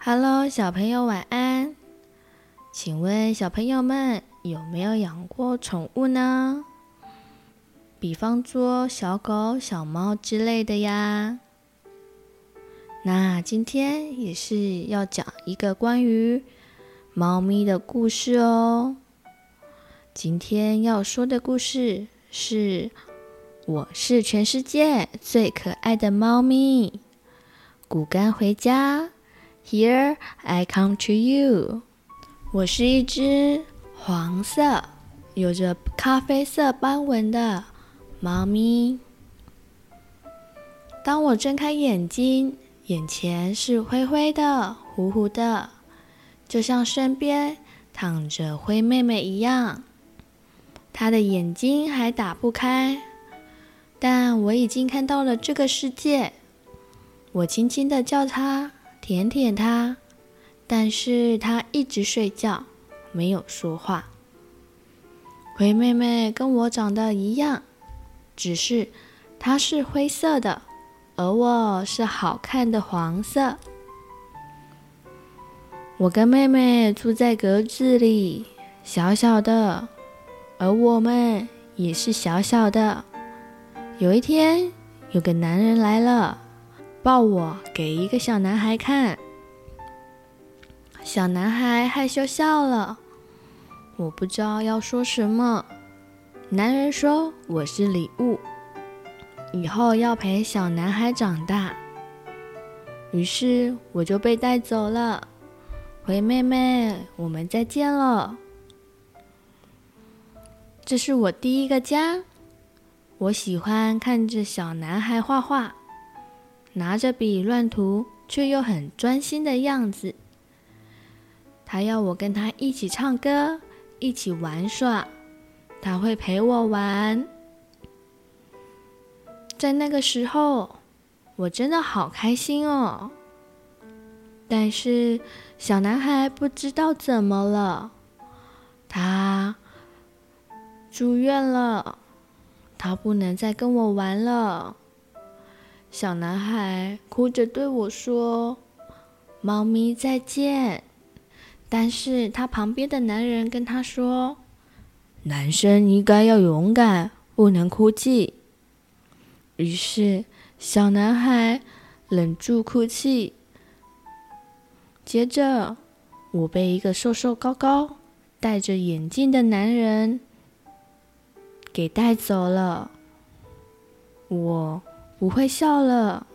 Hello，小朋友晚安。请问小朋友们有没有养过宠物呢？比方说小狗、小猫之类的呀。那今天也是要讲一个关于猫咪的故事哦。今天要说的故事是：我是全世界最可爱的猫咪。骨干回家，Here I come to you。我是一只黄色，有着咖啡色斑纹的猫咪。当我睁开眼睛，眼前是灰灰的、糊糊的，就像身边躺着灰妹妹一样。她的眼睛还打不开，但我已经看到了这个世界。我轻轻地叫她，舔舔它。但是它一直睡觉，没有说话。灰妹妹跟我长得一样，只是它是灰色的，而我是好看的黄色。我跟妹妹住在格子里，小小的，而我们也是小小的。有一天，有个男人来了，抱我给一个小男孩看。小男孩害羞笑了，我不知道要说什么。男人说：“我是礼物，以后要陪小男孩长大。”于是我就被带走了。灰妹妹，我们再见了。这是我第一个家。我喜欢看着小男孩画画，拿着笔乱涂，却又很专心的样子。他要我跟他一起唱歌，一起玩耍，他会陪我玩。在那个时候，我真的好开心哦。但是小男孩不知道怎么了，他住院了，他不能再跟我玩了。小男孩哭着对我说：“猫咪，再见。”但是他旁边的男人跟他说：“男生应该要勇敢，不能哭泣。”于是小男孩忍住哭泣。接着，我被一个瘦瘦高高、戴着眼镜的男人给带走了。我不会笑了。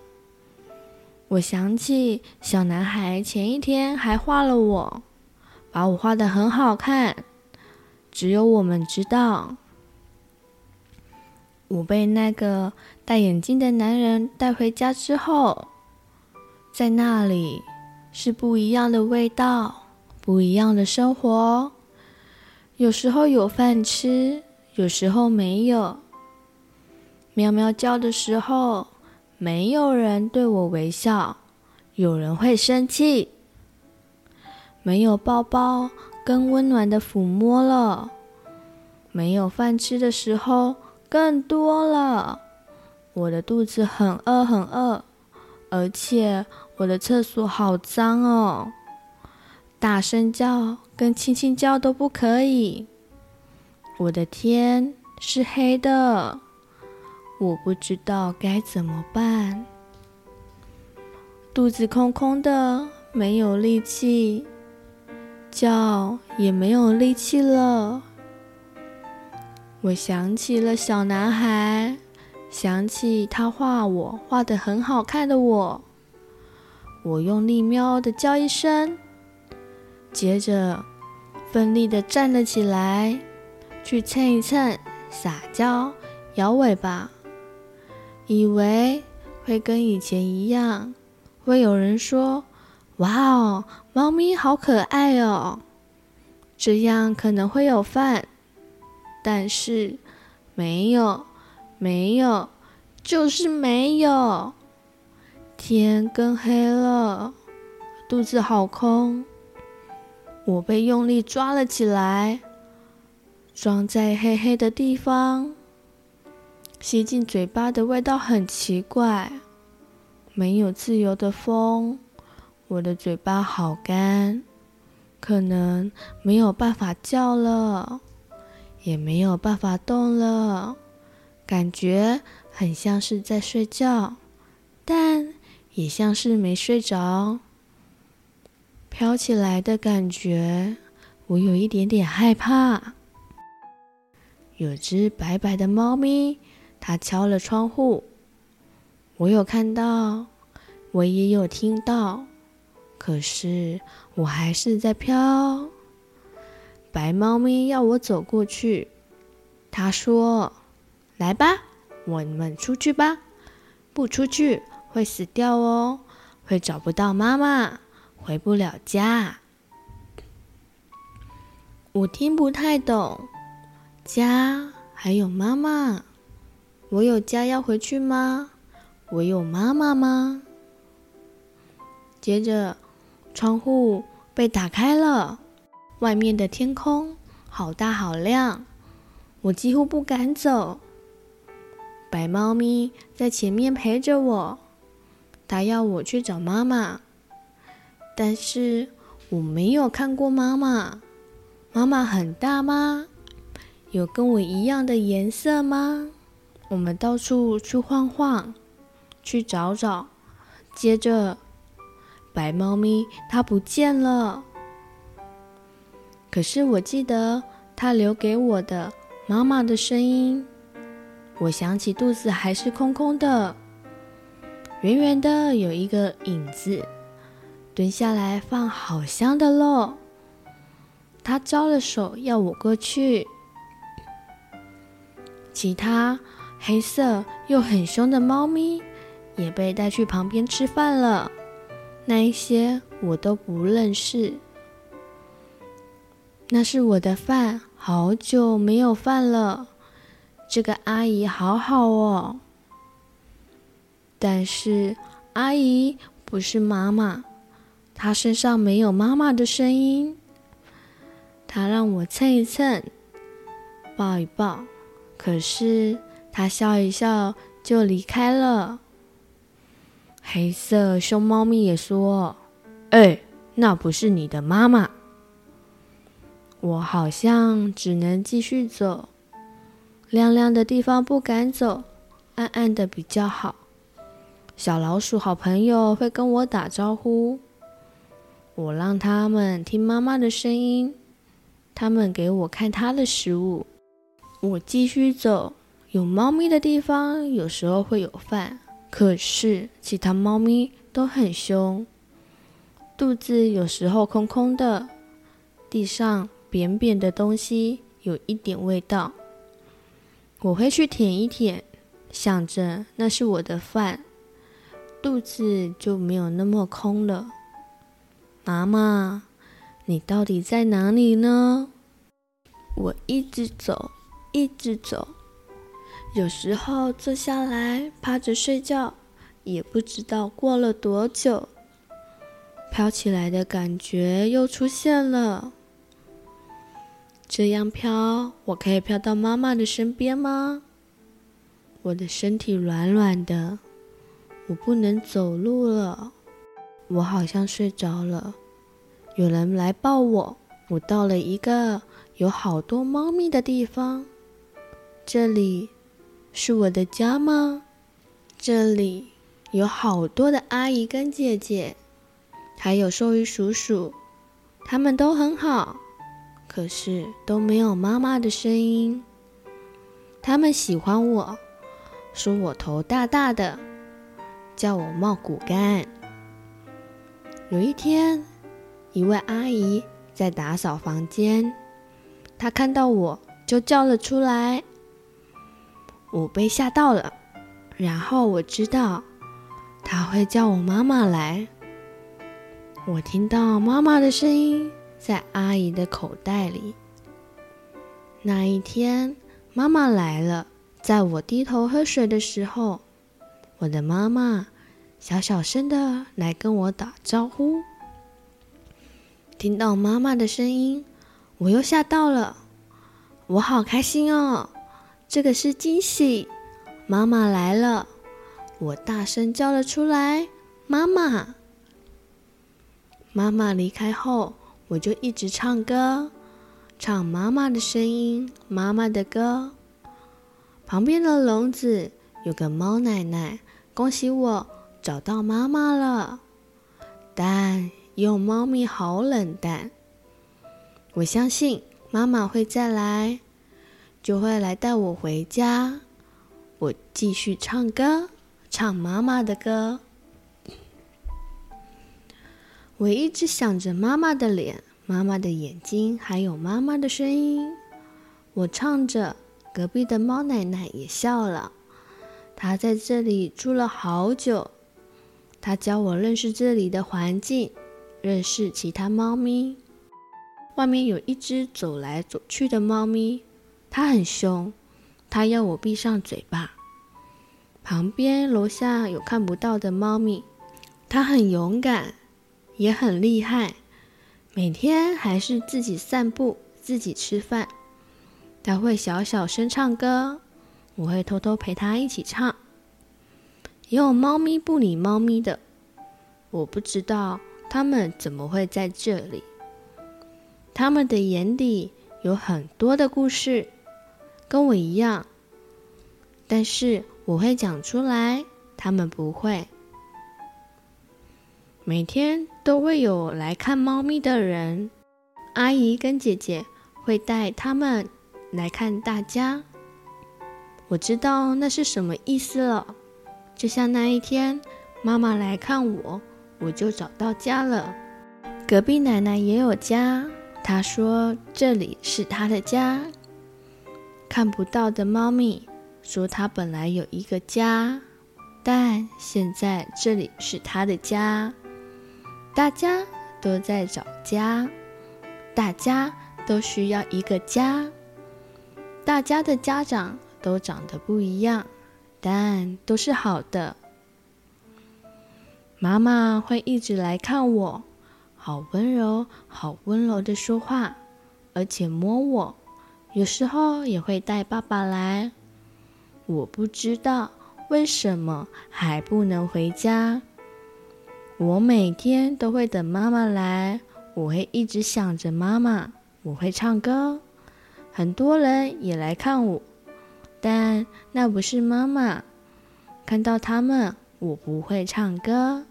我想起小男孩前一天还画了我。把我画的很好看，只有我们知道。我被那个戴眼镜的男人带回家之后，在那里是不一样的味道，不一样的生活。有时候有饭吃，有时候没有。喵喵叫的时候，没有人对我微笑，有人会生气。没有抱抱跟温暖的抚摸了，没有饭吃的时候更多了。我的肚子很饿很饿，而且我的厕所好脏哦，大声叫跟轻轻叫都不可以。我的天是黑的，我不知道该怎么办。肚子空空的，没有力气。叫也没有力气了。我想起了小男孩，想起他画我画的很好看的我。我用力喵的叫一声，接着奋力的站了起来，去蹭一蹭，撒娇，摇尾巴，以为会跟以前一样，会有人说。哇哦，猫咪好可爱哦！这样可能会有饭，但是没有，没有，就是没有。天更黑了，肚子好空。我被用力抓了起来，装在黑黑的地方，吸进嘴巴的味道很奇怪，没有自由的风。我的嘴巴好干，可能没有办法叫了，也没有办法动了，感觉很像是在睡觉，但也像是没睡着。飘起来的感觉，我有一点点害怕。有只白白的猫咪，它敲了窗户。我有看到，我也有听到，可是我还是在飘。白猫咪要我走过去，它说：“来吧，我们出去吧，不出去会死掉哦，会找不到妈妈。”回不了家，我听不太懂。家还有妈妈，我有家要回去吗？我有妈妈吗？接着，窗户被打开了，外面的天空好大好亮，我几乎不敢走。白猫咪在前面陪着我，它要我去找妈妈。但是我没有看过妈妈。妈妈很大吗？有跟我一样的颜色吗？我们到处去晃晃，去找找。接着，白猫咪它不见了。可是我记得它留给我的妈妈的声音。我想起肚子还是空空的，圆圆的有一个影子。蹲下来放好香的肉，他招了手要我过去。其他黑色又很凶的猫咪也被带去旁边吃饭了，那一些我都不认识。那是我的饭，好久没有饭了。这个阿姨好好哦，但是阿姨不是妈妈。她身上没有妈妈的声音，她让我蹭一蹭，抱一抱，可是他笑一笑就离开了。黑色熊猫咪也说：“哎，那不是你的妈妈。”我好像只能继续走，亮亮的地方不敢走，暗暗的比较好。小老鼠好朋友会跟我打招呼。我让他们听妈妈的声音，他们给我看他的食物。我继续走，有猫咪的地方有时候会有饭，可是其他猫咪都很凶。肚子有时候空空的，地上扁扁的东西有一点味道。我会去舔一舔，想着那是我的饭，肚子就没有那么空了。妈妈，你到底在哪里呢？我一直走，一直走，有时候坐下来趴着睡觉，也不知道过了多久，飘起来的感觉又出现了。这样飘，我可以飘到妈妈的身边吗？我的身体软软的，我不能走路了。我好像睡着了，有人来抱我。我到了一个有好多猫咪的地方，这里是我的家吗？这里有好多的阿姨跟姐姐，还有兽医叔叔，他们都很好，可是都没有妈妈的声音。他们喜欢我，说我头大大的，叫我茂骨干。有一天，一位阿姨在打扫房间，她看到我就叫了出来。我被吓到了，然后我知道他会叫我妈妈来。我听到妈妈的声音在阿姨的口袋里。那一天，妈妈来了，在我低头喝水的时候，我的妈妈。小小声的来跟我打招呼，听到妈妈的声音，我又吓到了，我好开心哦，这个是惊喜，妈妈来了，我大声叫了出来，妈妈。妈妈离开后，我就一直唱歌，唱妈妈的声音，妈妈的歌。旁边的笼子有个猫奶奶，恭喜我找到妈妈了。但有猫咪好冷淡。我相信妈妈会再来，就会来带我回家。我继续唱歌，唱妈妈的歌。我一直想着妈妈的脸、妈妈的眼睛，还有妈妈的声音。我唱着，隔壁的猫奶奶也笑了。她在这里住了好久，她教我认识这里的环境，认识其他猫咪。外面有一只走来走去的猫咪，它很凶，它要我闭上嘴巴。旁边楼下有看不到的猫咪，它很勇敢。也很厉害，每天还是自己散步、自己吃饭。他会小小声唱歌，我会偷偷陪他一起唱。也有猫咪不理猫咪的，我不知道他们怎么会在这里。他们的眼里有很多的故事，跟我一样，但是我会讲出来，他们不会。每天都会有来看猫咪的人，阿姨跟姐姐会带他们来看大家。我知道那是什么意思了，就像那一天妈妈来看我，我就找到家了。隔壁奶奶也有家，她说这里是她的家。看不到的猫咪说它本来有一个家，但现在这里是它的家。大家都在找家，大家都需要一个家。大家的家长都长得不一样，但都是好的。妈妈会一直来看我，好温柔，好温柔的说话，而且摸我。有时候也会带爸爸来。我不知道为什么还不能回家。我每天都会等妈妈来，我会一直想着妈妈。我会唱歌，很多人也来看我，但那不是妈妈。看到他们，我不会唱歌。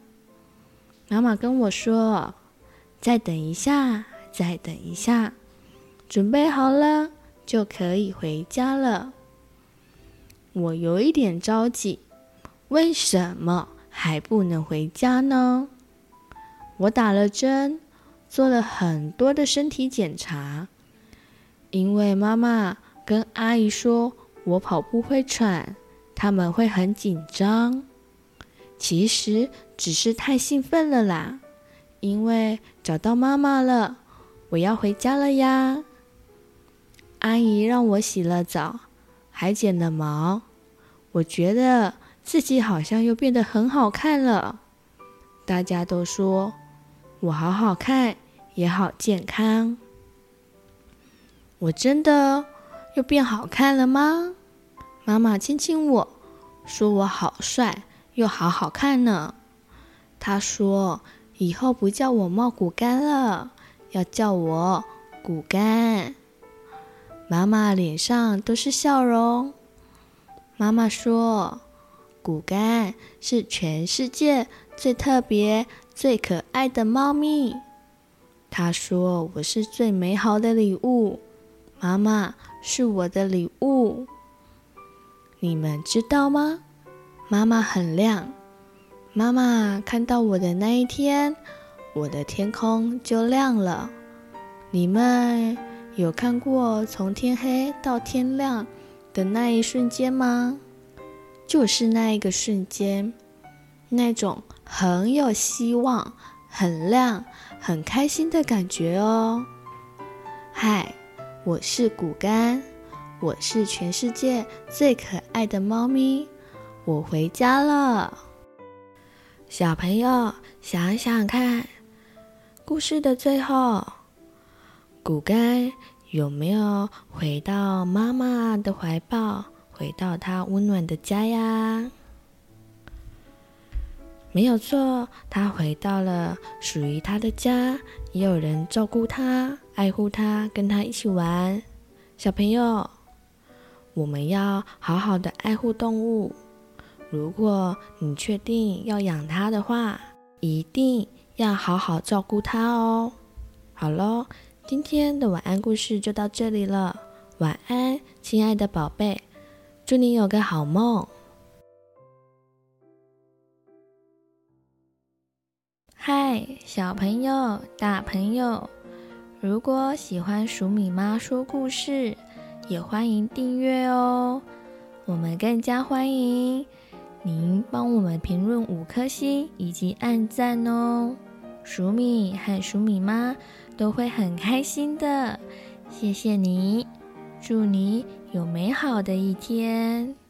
妈妈跟我说：“再等一下，再等一下，准备好了就可以回家了。”我有一点着急，为什么？还不能回家呢。我打了针，做了很多的身体检查，因为妈妈跟阿姨说我跑步会喘，他们会很紧张。其实只是太兴奋了啦，因为找到妈妈了，我要回家了呀。阿姨让我洗了澡，还剪了毛，我觉得。自己好像又变得很好看了，大家都说我好好看，也好健康。我真的又变好看了吗？妈妈亲亲我，说我好帅，又好好看呢。她说以后不叫我茂骨干了，要叫我骨干。妈妈脸上都是笑容。妈妈说。骨干是全世界最特别、最可爱的猫咪。她说：“我是最美好的礼物，妈妈是我的礼物。”你们知道吗？妈妈很亮。妈妈看到我的那一天，我的天空就亮了。你们有看过从天黑到天亮的那一瞬间吗？就是那一个瞬间，那种很有希望、很亮、很开心的感觉哦。嗨，我是骨干，我是全世界最可爱的猫咪，我回家了。小朋友，想想看，故事的最后，骨干有没有回到妈妈的怀抱？回到她温暖的家呀！没有错，他回到了属于他的家，也有人照顾他、爱护他，跟他一起玩。小朋友，我们要好好的爱护动物。如果你确定要养它的话，一定要好好照顾它哦。好喽，今天的晚安故事就到这里了。晚安，亲爱的宝贝，祝你有个好梦。嗨，小朋友、大朋友，如果喜欢黍米妈说故事，也欢迎订阅哦。我们更加欢迎您帮我们评论五颗星以及按赞哦。黍米和黍米妈都会很开心的，谢谢你，祝你有美好的一天。